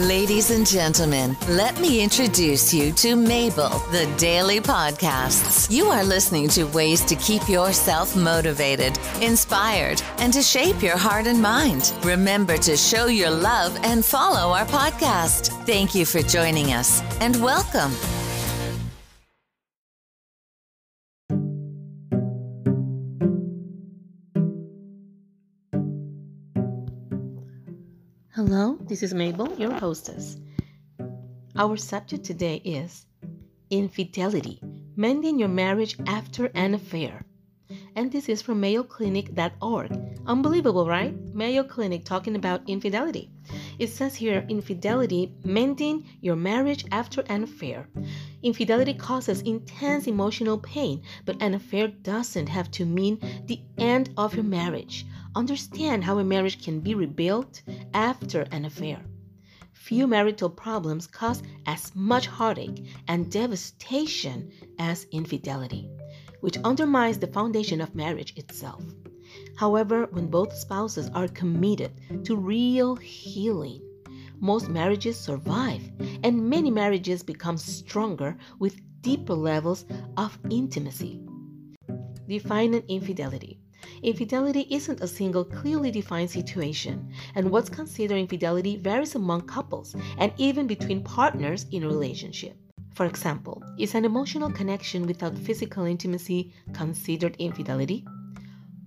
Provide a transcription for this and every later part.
Ladies and gentlemen, let me introduce you to Mabel, the Daily Podcasts. You are listening to ways to keep yourself motivated, inspired, and to shape your heart and mind. Remember to show your love and follow our podcast. Thank you for joining us and welcome. Hello, this is Mabel, your hostess. Our subject today is infidelity, mending your marriage after an affair. And this is from mayoclinic.org. Unbelievable, right? Mayo Clinic talking about infidelity. It says here infidelity, mending your marriage after an affair. Infidelity causes intense emotional pain, but an affair doesn't have to mean the end of your marriage. Understand how a marriage can be rebuilt after an affair. Few marital problems cause as much heartache and devastation as infidelity, which undermines the foundation of marriage itself. However, when both spouses are committed to real healing, most marriages survive, and many marriages become stronger with deeper levels of intimacy. Defining infidelity. Infidelity isn't a single clearly defined situation, and what's considered infidelity varies among couples and even between partners in a relationship. For example, is an emotional connection without physical intimacy considered infidelity?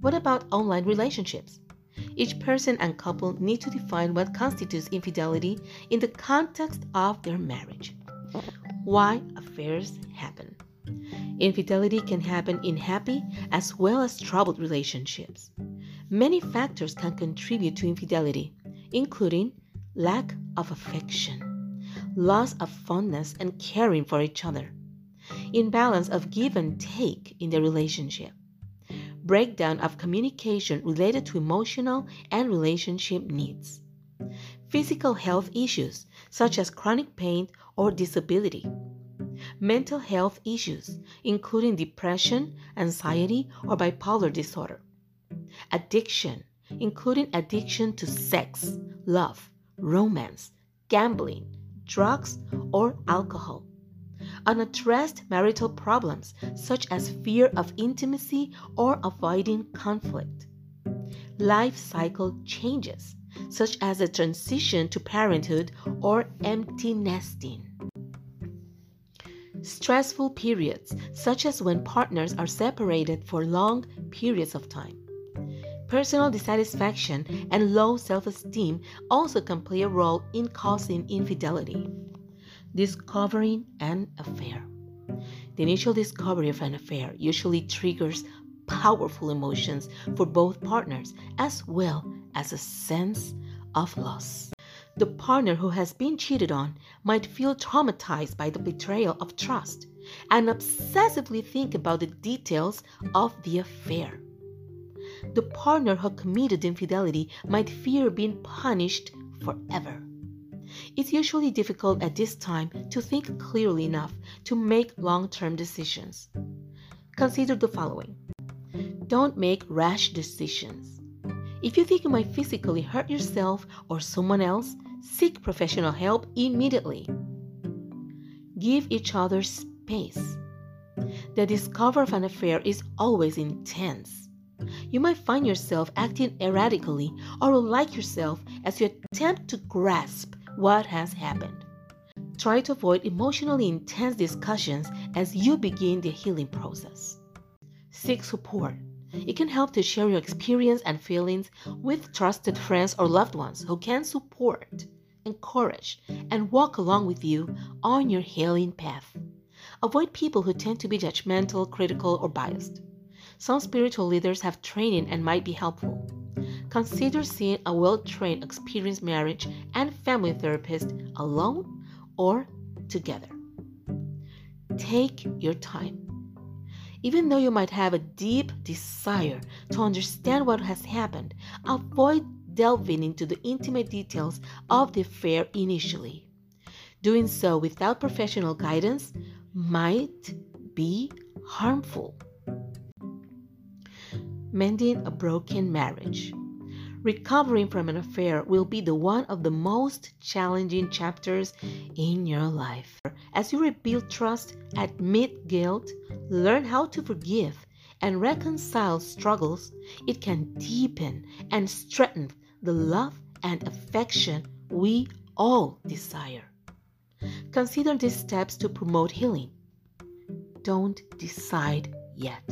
What about online relationships? Each person and couple need to define what constitutes infidelity in the context of their marriage. Why affairs happen. Infidelity can happen in happy as well as troubled relationships. Many factors can contribute to infidelity, including lack of affection, loss of fondness and caring for each other, imbalance of give and take in the relationship, breakdown of communication related to emotional and relationship needs, physical health issues such as chronic pain or disability mental health issues, including depression, anxiety, or bipolar disorder, addiction, including addiction to sex, love, romance, gambling, drugs, or alcohol, unaddressed marital problems such as fear of intimacy or avoiding conflict, life cycle changes such as a transition to parenthood or empty nesting stressful periods, such as when partners are separated for long periods of time. Personal dissatisfaction and low self esteem also can play a role in causing infidelity. Discovering an affair. The initial discovery of an affair usually triggers powerful emotions for both partners as well as a sense of loss. The partner who has been cheated on might feel traumatized by the betrayal of trust and obsessively think about the details of the affair. The partner who committed infidelity might fear being punished forever. It's usually difficult at this time to think clearly enough to make long term decisions. Consider the following Don't make rash decisions. If you think you might physically hurt yourself or someone else, Seek professional help immediately. Give each other space. The discovery of an affair is always intense. You might find yourself acting erratically or unlike yourself as you attempt to grasp what has happened. Try to avoid emotionally intense discussions as you begin the healing process. Seek support. It can help to share your experience and feelings with trusted friends or loved ones who can support, encourage, and walk along with you on your healing path. Avoid people who tend to be judgmental, critical, or biased. Some spiritual leaders have training and might be helpful. Consider seeing a well trained, experienced marriage and family therapist alone or together. Take your time even though you might have a deep desire to understand what has happened, avoid delving into the intimate details of the affair initially. Doing so without professional guidance might be harmful. Mending a broken marriage. Recovering from an affair will be the one of the most challenging chapters in your life. As you rebuild trust, admit guilt, learn how to forgive, and reconcile struggles, it can deepen and strengthen the love and affection we all desire. Consider these steps to promote healing. Don't decide yet.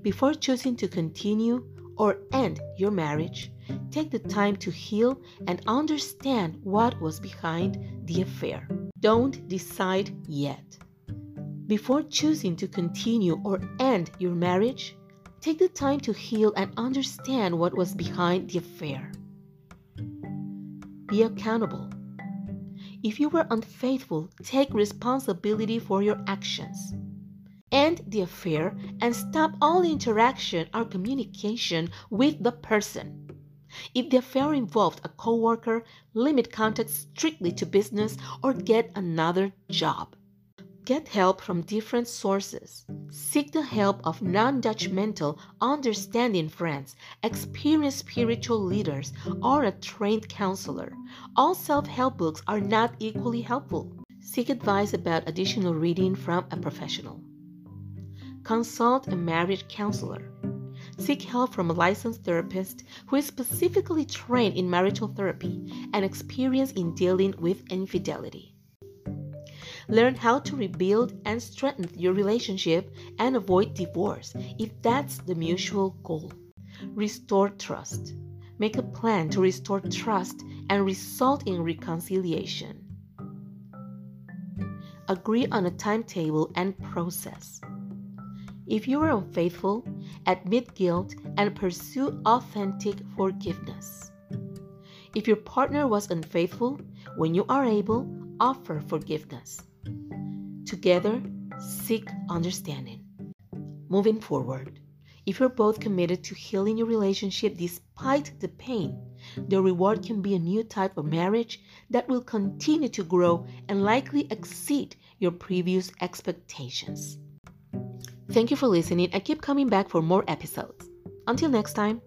Before choosing to continue or end your marriage, take the time to heal and understand what was behind the affair. Don't decide yet. Before choosing to continue or end your marriage, take the time to heal and understand what was behind the affair. Be accountable. If you were unfaithful, take responsibility for your actions. End the affair and stop all interaction or communication with the person. If the affair involved a coworker, limit contact strictly to business or get another job. Get help from different sources. Seek the help of non judgmental, understanding friends, experienced spiritual leaders, or a trained counselor. All self help books are not equally helpful. Seek advice about additional reading from a professional. Consult a marriage counselor. Seek help from a licensed therapist who is specifically trained in marital therapy and experienced in dealing with infidelity. Learn how to rebuild and strengthen your relationship and avoid divorce if that's the mutual goal. Restore trust. Make a plan to restore trust and result in reconciliation. Agree on a timetable and process. If you are unfaithful, admit guilt and pursue authentic forgiveness. If your partner was unfaithful, when you are able, offer forgiveness. Together, seek understanding. Moving forward, if you're both committed to healing your relationship despite the pain, the reward can be a new type of marriage that will continue to grow and likely exceed your previous expectations. Thank you for listening and keep coming back for more episodes. Until next time.